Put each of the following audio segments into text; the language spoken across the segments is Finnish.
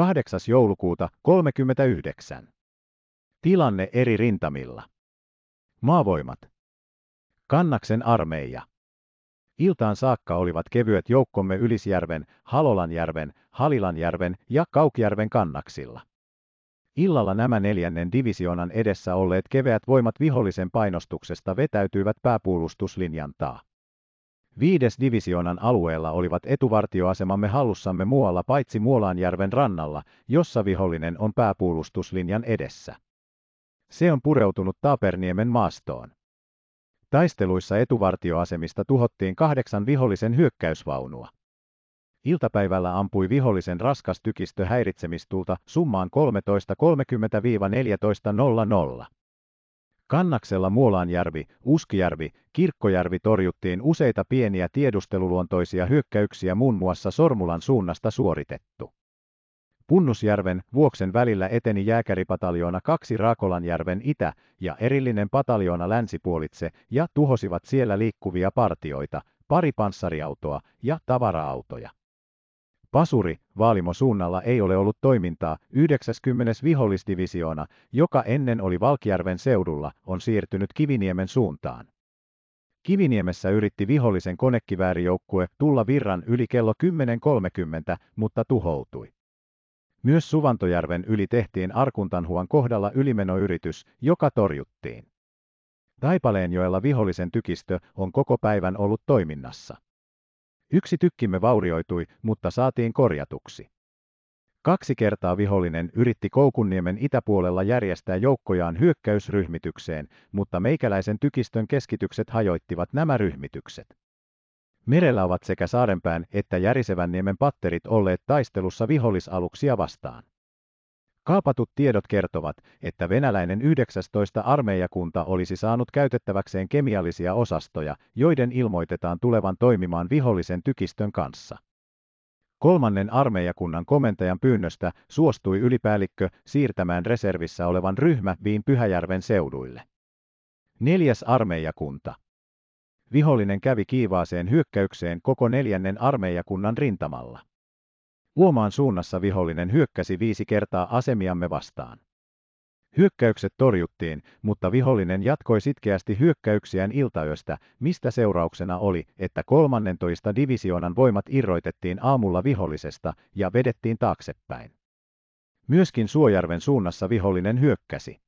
8. joulukuuta 39. Tilanne eri rintamilla. Maavoimat. Kannaksen armeija. Iltaan saakka olivat kevyet joukkomme Ylisjärven, Halolanjärven, Halilanjärven ja Kaukjärven kannaksilla. Illalla nämä neljännen divisioonan edessä olleet keveät voimat vihollisen painostuksesta vetäytyivät pääpuolustuslinjan taa. Viides divisioonan alueella olivat etuvartioasemamme hallussamme muualla paitsi Muolaanjärven rannalla, jossa vihollinen on pääpuolustuslinjan edessä. Se on pureutunut Taaperniemen maastoon. Taisteluissa etuvartioasemista tuhottiin kahdeksan vihollisen hyökkäysvaunua. Iltapäivällä ampui vihollisen raskas tykistö häiritsemistulta summaan 13.30-14.00. Kannaksella Muolaanjärvi, Uskijärvi, Kirkkojärvi torjuttiin useita pieniä tiedusteluluontoisia hyökkäyksiä muun muassa Sormulan suunnasta suoritettu. Punnusjärven, Vuoksen välillä eteni jääkäripataljoona kaksi Raakolanjärven itä- ja erillinen pataljoona länsipuolitse ja tuhosivat siellä liikkuvia partioita, pari panssariautoa ja tavara-autoja. Pasuri, Vaalimo suunnalla ei ole ollut toimintaa, 90. vihollisdivisioona, joka ennen oli Valkjärven seudulla, on siirtynyt Kiviniemen suuntaan. Kiviniemessä yritti vihollisen konekiväärijoukkue tulla virran yli kello 10.30, mutta tuhoutui. Myös Suvantojärven yli tehtiin Arkuntanhuan kohdalla ylimenoyritys, joka torjuttiin. Taipaleenjoella vihollisen tykistö on koko päivän ollut toiminnassa. Yksi tykkimme vaurioitui, mutta saatiin korjatuksi. Kaksi kertaa vihollinen yritti Koukunniemen itäpuolella järjestää joukkojaan hyökkäysryhmitykseen, mutta meikäläisen tykistön keskitykset hajoittivat nämä ryhmitykset. Merellä ovat sekä Saarenpään että Järisevän niemen patterit olleet taistelussa vihollisaluksia vastaan. Kaapatut tiedot kertovat, että venäläinen 19. armeijakunta olisi saanut käytettäväkseen kemiallisia osastoja, joiden ilmoitetaan tulevan toimimaan vihollisen tykistön kanssa. Kolmannen armeijakunnan komentajan pyynnöstä suostui ylipäällikkö siirtämään reservissä olevan ryhmä Viin Pyhäjärven seuduille. Neljäs armeijakunta. Vihollinen kävi kiivaaseen hyökkäykseen koko neljännen armeijakunnan rintamalla. Uomaan suunnassa vihollinen hyökkäsi viisi kertaa asemiamme vastaan. Hyökkäykset torjuttiin, mutta vihollinen jatkoi sitkeästi hyökkäyksiään iltayöstä, mistä seurauksena oli, että 13 divisioonan voimat irroitettiin aamulla vihollisesta ja vedettiin taaksepäin. Myöskin Suojärven suunnassa vihollinen hyökkäsi.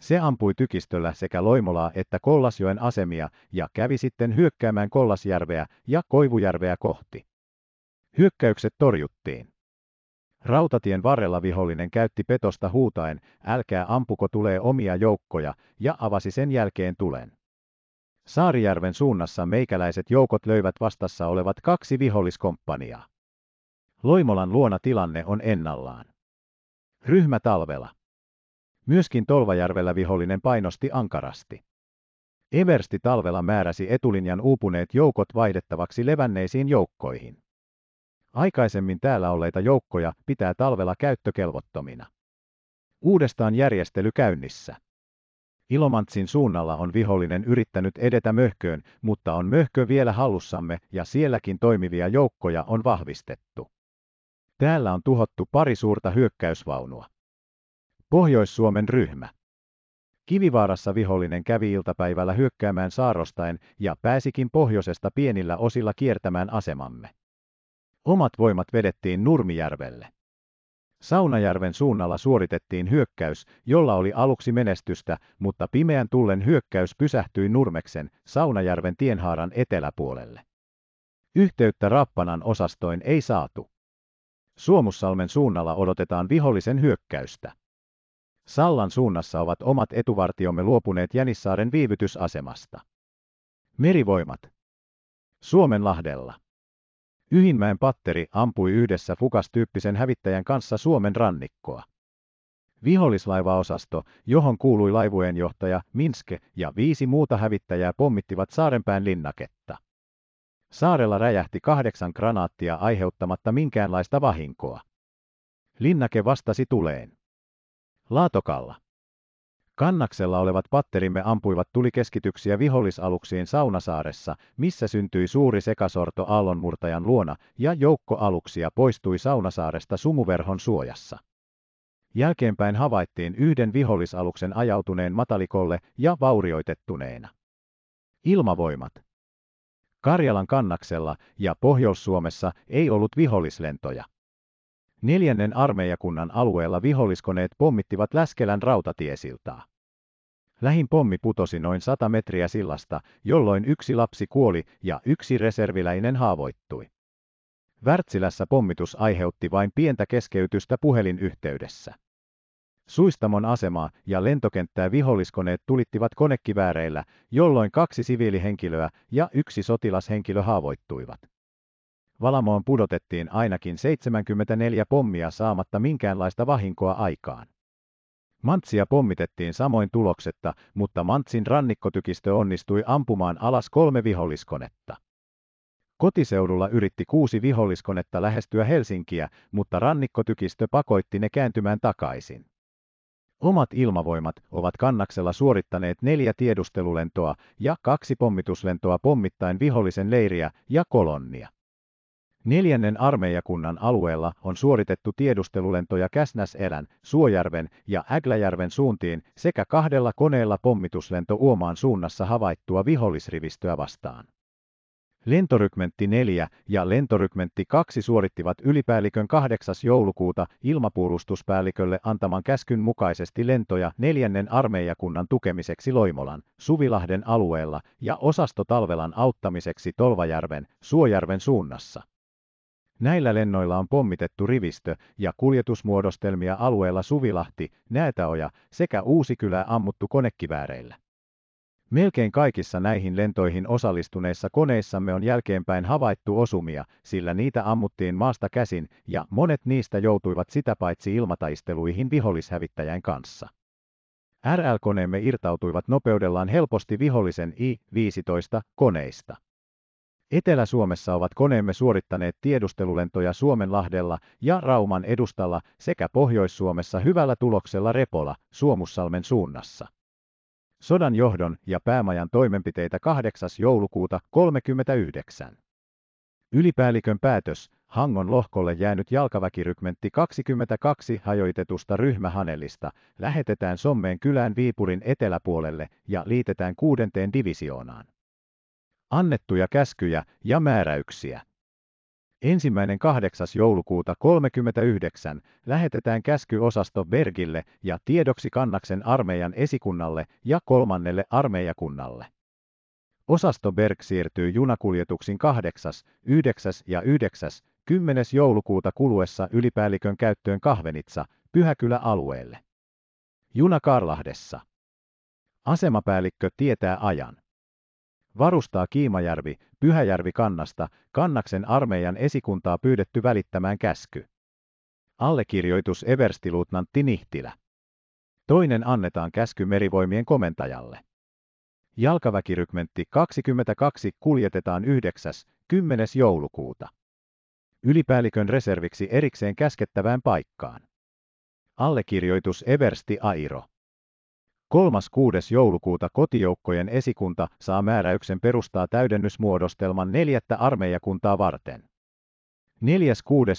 Se ampui tykistöllä sekä Loimolaa että Kollasjoen asemia ja kävi sitten hyökkäämään Kollasjärveä ja Koivujärveä kohti. Hyökkäykset torjuttiin. Rautatien varrella vihollinen käytti petosta huutaen, älkää ampuko tulee omia joukkoja, ja avasi sen jälkeen tulen. Saarijärven suunnassa meikäläiset joukot löivät vastassa olevat kaksi viholliskomppaniaa. Loimolan luona tilanne on ennallaan. Ryhmä talvella. Myöskin Tolvajärvellä vihollinen painosti ankarasti. Eversti talvella määräsi etulinjan uupuneet joukot vaihdettavaksi levänneisiin joukkoihin. Aikaisemmin täällä olleita joukkoja pitää talvella käyttökelvottomina. Uudestaan järjestely käynnissä. Ilomantsin suunnalla on vihollinen yrittänyt edetä möhköön, mutta on möhkö vielä hallussamme ja sielläkin toimivia joukkoja on vahvistettu. Täällä on tuhottu pari suurta hyökkäysvaunua. Pohjois-Suomen ryhmä. Kivivaarassa vihollinen kävi iltapäivällä hyökkäämään saarostain ja pääsikin pohjoisesta pienillä osilla kiertämään asemamme. Omat voimat vedettiin Nurmijärvelle. Saunajärven suunnalla suoritettiin hyökkäys, jolla oli aluksi menestystä, mutta pimeän tullen hyökkäys pysähtyi Nurmeksen, Saunajärven tienhaaran eteläpuolelle. Yhteyttä Rappanan osastoin ei saatu. Suomussalmen suunnalla odotetaan vihollisen hyökkäystä. Sallan suunnassa ovat omat etuvartiomme luopuneet Jänissaaren viivytysasemasta. Merivoimat. Suomenlahdella. Yhinmäen patteri ampui yhdessä Fukas-tyyppisen hävittäjän kanssa Suomen rannikkoa. Vihollislaivaosasto, johon kuului laivueen johtaja Minske ja viisi muuta hävittäjää pommittivat Saarenpään linnaketta. Saarella räjähti kahdeksan granaattia aiheuttamatta minkäänlaista vahinkoa. Linnake vastasi tuleen. Laatokalla. Kannaksella olevat patterimme ampuivat tulikeskityksiä vihollisaluksiin Saunasaaressa, missä syntyi suuri sekasorto aallonmurtajan luona, ja joukko aluksia poistui Saunasaaresta sumuverhon suojassa. Jälkeenpäin havaittiin yhden vihollisaluksen ajautuneen matalikolle ja vaurioitettuneena. Ilmavoimat. Karjalan kannaksella ja Pohjois-Suomessa ei ollut vihollislentoja. Neljännen armeijakunnan alueella viholliskoneet pommittivat Läskelän rautatiesiltaa. Lähin pommi putosi noin 100 metriä sillasta, jolloin yksi lapsi kuoli ja yksi reserviläinen haavoittui. Wärtsilässä pommitus aiheutti vain pientä keskeytystä puhelinyhteydessä. Suistamon asemaa ja lentokenttää viholliskoneet tulittivat konekivääreillä, jolloin kaksi siviilihenkilöä ja yksi sotilashenkilö haavoittuivat. Valamoon pudotettiin ainakin 74 pommia saamatta minkäänlaista vahinkoa aikaan. Mantsia pommitettiin samoin tuloksetta, mutta Mantsin rannikkotykistö onnistui ampumaan alas kolme viholliskonetta. Kotiseudulla yritti kuusi viholliskonetta lähestyä Helsinkiä, mutta rannikkotykistö pakoitti ne kääntymään takaisin. Omat ilmavoimat ovat kannaksella suorittaneet neljä tiedustelulentoa ja kaksi pommituslentoa pommittain vihollisen leiriä ja kolonnia. Neljännen armeijakunnan alueella on suoritettu tiedustelulentoja Käsnäselän, Suojärven ja Ägläjärven suuntiin sekä kahdella koneella pommituslento Uomaan suunnassa havaittua vihollisrivistöä vastaan. Lentorykmentti 4 ja lentorykmentti 2 suorittivat ylipäällikön 8. joulukuuta ilmapuolustuspäällikölle antaman käskyn mukaisesti lentoja neljännen armeijakunnan tukemiseksi Loimolan, Suvilahden alueella ja osasto Talvelan auttamiseksi Tolvajärven, Suojärven suunnassa. Näillä lennoilla on pommitettu rivistö ja kuljetusmuodostelmia alueella Suvilahti, Näätäoja sekä Uusikylä ammuttu konekivääreillä. Melkein kaikissa näihin lentoihin osallistuneissa koneissamme on jälkeenpäin havaittu osumia, sillä niitä ammuttiin maasta käsin ja monet niistä joutuivat sitä paitsi ilmataisteluihin vihollishävittäjän kanssa. RL-koneemme irtautuivat nopeudellaan helposti vihollisen I-15 koneista. Etelä-Suomessa ovat koneemme suorittaneet tiedustelulentoja Suomenlahdella ja Rauman edustalla sekä Pohjois-Suomessa hyvällä tuloksella Repola, Suomussalmen suunnassa. Sodan johdon ja päämajan toimenpiteitä 8. joulukuuta 39. Ylipäällikön päätös, Hangon lohkolle jäänyt jalkaväkirykmentti 22 hajoitetusta ryhmähanelista lähetetään Sommeen kylään Viipurin eteläpuolelle ja liitetään kuudenteen divisioonaan. Annettuja käskyjä ja määräyksiä. Ensimmäinen 8. joulukuuta 39 lähetetään käskyosasto Bergille ja tiedoksi kannaksen armeijan esikunnalle ja kolmannelle armeijakunnalle. Osasto Berg siirtyy junakuljetuksin 8., 9. ja 9. 10. joulukuuta kuluessa ylipäällikön käyttöön Kahvenitsa, Pyhäkylä-alueelle. Juna Karlahdessa. Asemapäällikkö tietää ajan. Varustaa Kiimajärvi, Pyhäjärvi kannasta, kannaksen armeijan esikuntaa pyydetty välittämään käsky. Allekirjoitus Everstiluutnantti Nihtilä. Toinen annetaan käsky merivoimien komentajalle. Jalkaväkirykmentti 22 kuljetetaan 9. 10. joulukuuta. Ylipäällikön reserviksi erikseen käskettävään paikkaan. Allekirjoitus Eversti Airo. 3.6. joulukuuta kotijoukkojen esikunta saa määräyksen perustaa täydennysmuodostelman neljättä armeijakuntaa varten. 4.6.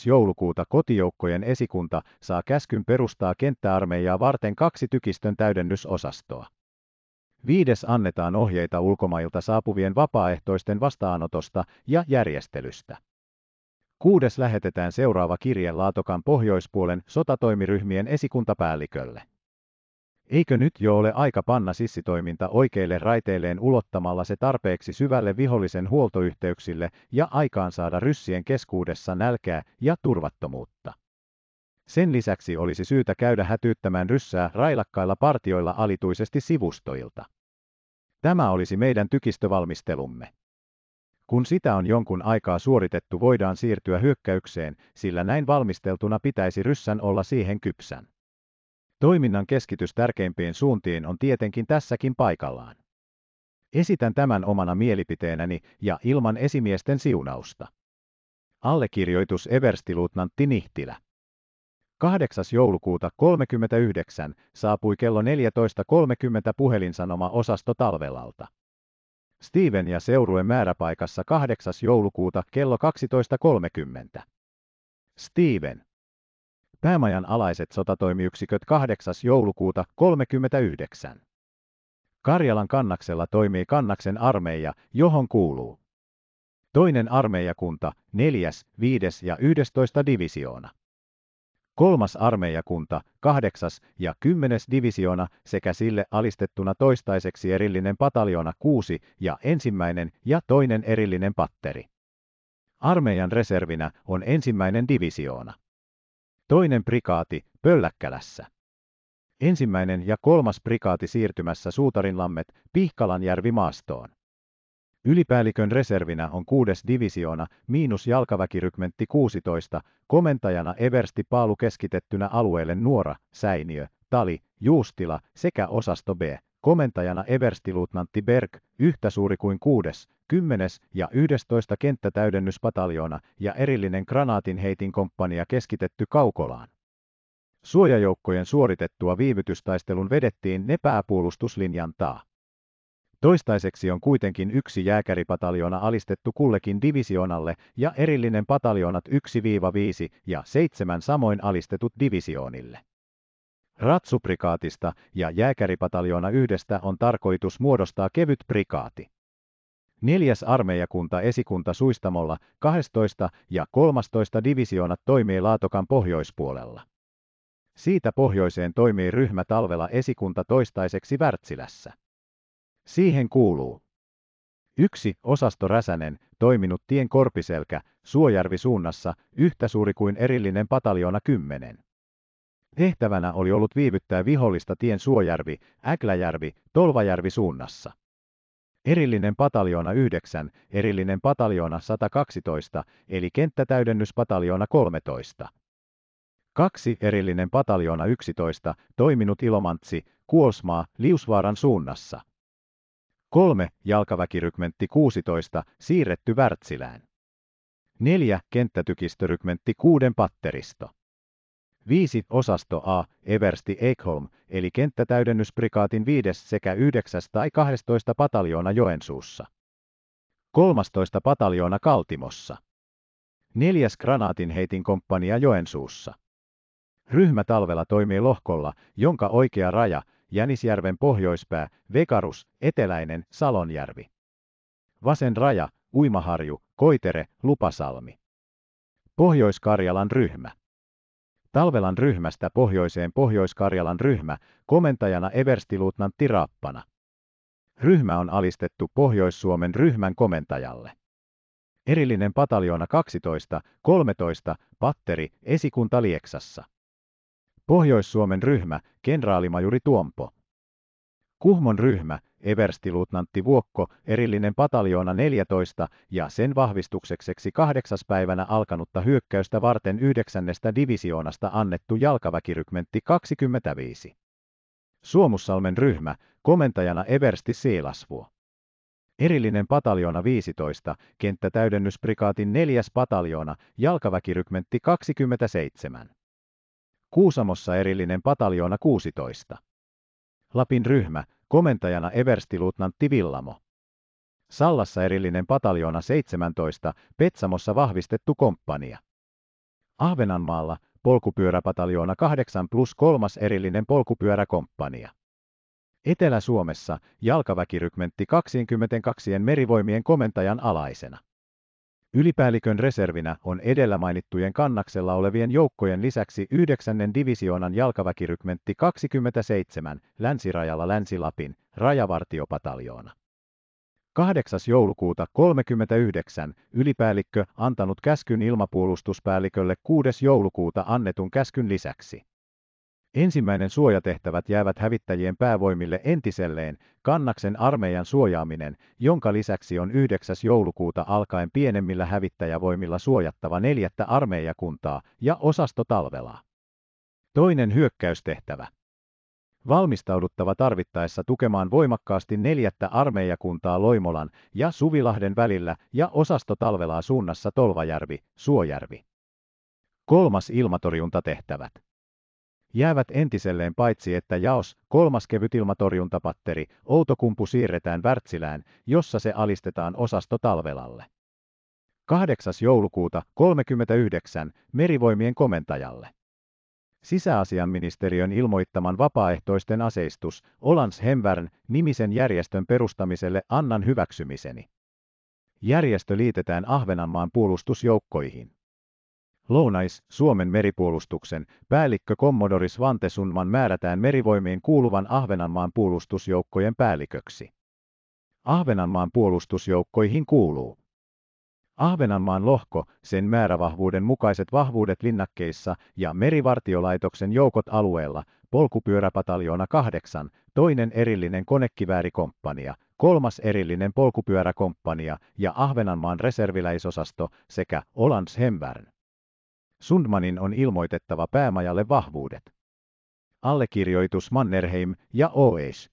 joulukuuta kotijoukkojen esikunta saa käskyn perustaa kenttäarmeijaa varten kaksi tykistön täydennysosastoa. Viides annetaan ohjeita ulkomailta saapuvien vapaaehtoisten vastaanotosta ja järjestelystä. Kuudes lähetetään seuraava kirje Laatokan pohjoispuolen sotatoimiryhmien esikuntapäällikölle. Eikö nyt jo ole aika panna sissitoiminta oikeille raiteilleen ulottamalla se tarpeeksi syvälle vihollisen huoltoyhteyksille ja aikaansaada ryssien keskuudessa nälkää ja turvattomuutta? Sen lisäksi olisi syytä käydä hätyyttämään ryssää railakkailla partioilla alituisesti sivustoilta. Tämä olisi meidän tykistövalmistelumme. Kun sitä on jonkun aikaa suoritettu, voidaan siirtyä hyökkäykseen, sillä näin valmisteltuna pitäisi ryssän olla siihen kypsän. Toiminnan keskitys tärkeimpiin suuntiin on tietenkin tässäkin paikallaan. Esitän tämän omana mielipiteenäni ja ilman esimiesten siunausta. Allekirjoitus Everstiluutnantti Nihtilä. 8. joulukuuta 39 saapui kello 14.30 puhelinsanoma osasto Talvelalta. Steven ja seurue määräpaikassa 8. joulukuuta kello 12.30. Steven. Päämajan alaiset sotatoimiyksiköt 8. joulukuuta 39. Karjalan kannaksella toimii kannaksen armeija, johon kuuluu toinen armeijakunta, 4., 5. ja 11. divisioona. Kolmas armeijakunta, 8. ja 10. divisioona sekä sille alistettuna toistaiseksi erillinen pataljoona 6 ja ensimmäinen ja toinen erillinen patteri. Armeijan reservinä on ensimmäinen divisioona. Toinen prikaati Pölläkkälässä. Ensimmäinen ja kolmas prikaati siirtymässä Suutarinlammet Pihkalanjärvi maastoon. Ylipäällikön reservinä on kuudes divisioona, miinus jalkaväkirykmentti 16, komentajana Eversti Paalu keskitettynä alueelle Nuora, Säiniö, Tali, Juustila sekä osasto B, komentajana Everstiluutnantti Berg, yhtä suuri kuin kuudes, 10. ja 11. kenttätäydennyspataljoona ja erillinen granaatinheitin komppania keskitetty Kaukolaan. Suojajoukkojen suoritettua viivytystaistelun vedettiin ne pääpuolustuslinjan taa. Toistaiseksi on kuitenkin yksi jääkäripataljoona alistettu kullekin divisionalle ja erillinen pataljoonat 1-5 ja 7 samoin alistetut divisioonille. Ratsuprikaatista ja jääkäripataljoona yhdestä on tarkoitus muodostaa kevyt prikaati. Neljäs armeijakunta esikunta Suistamolla 12 ja 13 divisioonat toimii Laatokan pohjoispuolella. Siitä pohjoiseen toimii ryhmä talvella esikunta toistaiseksi Wärtsilässä. Siihen kuuluu yksi Osasto Räsänen, toiminut tien Korpiselkä, Suojärvi suunnassa, yhtä suuri kuin erillinen pataljoona 10. Tehtävänä oli ollut viivyttää vihollista tien Suojärvi, Äkläjärvi, Tolvajärvi suunnassa. Erillinen pataljoona 9, erillinen pataljoona 112, eli kenttätäydennyspataljoona 13. Kaksi erillinen pataljoona 11, toiminut Ilomantsi, Kuosmaa, Liusvaaran suunnassa. Kolme jalkaväkirykmentti 16 siirretty Wärtsilään. Neljä kenttätykistörykmentti kuuden patteristo. Viisi osasto A, Eversti Ekholm, eli kenttätäydennysprikaatin viides sekä 9 tai 12 pataljoona Joensuussa. 13 pataljoona Kaltimossa. Neljäs granaatinheitin komppania Joensuussa. Ryhmä talvella toimii lohkolla, jonka oikea raja Jänisjärven pohjoispää, Vekarus, eteläinen, Salonjärvi. Vasen raja, Uimaharju, Koitere, Lupasalmi. Pohjois-Karjalan ryhmä. Talvelan ryhmästä pohjoiseen Pohjois-Karjalan ryhmä, komentajana everstiluutnantti Rappana. Ryhmä on alistettu Pohjois-Suomen ryhmän komentajalle. Erillinen pataljoona 12, 13, patteri, esikunta Lieksassa. Pohjois-Suomen ryhmä, kenraalimajuri Tuompo. Kuhmon ryhmä, everstiluutnantti Vuokko, erillinen pataljoona 14 ja sen vahvistukseksi kahdeksas päivänä alkanutta hyökkäystä varten yhdeksännestä divisioonasta annettu jalkaväkirykmentti 25. Suomussalmen ryhmä, komentajana Eversti Siilasvuo. Erillinen pataljoona 15, kenttätäydennysprikaatin neljäs pataljoona, jalkaväkirykmentti 27. Kuusamossa erillinen pataljoona 16. Lapin ryhmä, komentajana everstiluutnantti Villamo. Sallassa erillinen pataljoona 17, Petsamossa vahvistettu komppania. Ahvenanmaalla polkupyöräpataljoona 8 plus kolmas erillinen polkupyöräkomppania. Etelä-Suomessa jalkaväkirykmentti 22 merivoimien komentajan alaisena. Ylipäällikön reservinä on edellä mainittujen kannaksella olevien joukkojen lisäksi 9. divisioonan jalkaväkirykmentti 27 länsirajalla Länsi-Lapin rajavartiopataljoona. 8. joulukuuta 39 ylipäällikkö antanut käskyn ilmapuolustuspäällikölle 6. joulukuuta annetun käskyn lisäksi. Ensimmäinen suojatehtävät jäävät hävittäjien päävoimille entiselleen, kannaksen armeijan suojaaminen, jonka lisäksi on 9. joulukuuta alkaen pienemmillä hävittäjävoimilla suojattava neljättä armeijakuntaa ja osasto talvelaa. Toinen hyökkäystehtävä. Valmistauduttava tarvittaessa tukemaan voimakkaasti neljättä armeijakuntaa Loimolan ja Suvilahden välillä ja osasto talvelaa suunnassa Tolvajärvi, Suojärvi. Kolmas ilmatorjuntatehtävät. Jäävät entiselleen paitsi että jaos, kolmas kevytilmatorjuntapatteri, Outokumpu siirretään Wärtsilään, jossa se alistetaan osasto Talvelalle. 8. joulukuuta 39 merivoimien komentajalle. Sisäasianministeriön ilmoittaman vapaaehtoisten aseistus Olans Hemvärn nimisen järjestön perustamiselle annan hyväksymiseni. Järjestö liitetään Ahvenanmaan puolustusjoukkoihin. Lounais, Suomen meripuolustuksen, päällikkö Kommodoris Vante Sundman määrätään merivoimiin kuuluvan Ahvenanmaan puolustusjoukkojen päälliköksi. Ahvenanmaan puolustusjoukkoihin kuuluu Ahvenanmaan lohko, sen määrävahvuuden mukaiset vahvuudet linnakkeissa ja merivartiolaitoksen joukot alueella, polkupyöräpataljoona 8, toinen erillinen konekiväärikomppania, kolmas erillinen polkupyöräkomppania ja Ahvenanmaan reserviläisosasto sekä Olans Hemvärn. Sundmanin on ilmoitettava päämajalle vahvuudet. Allekirjoitus Mannerheim ja OES.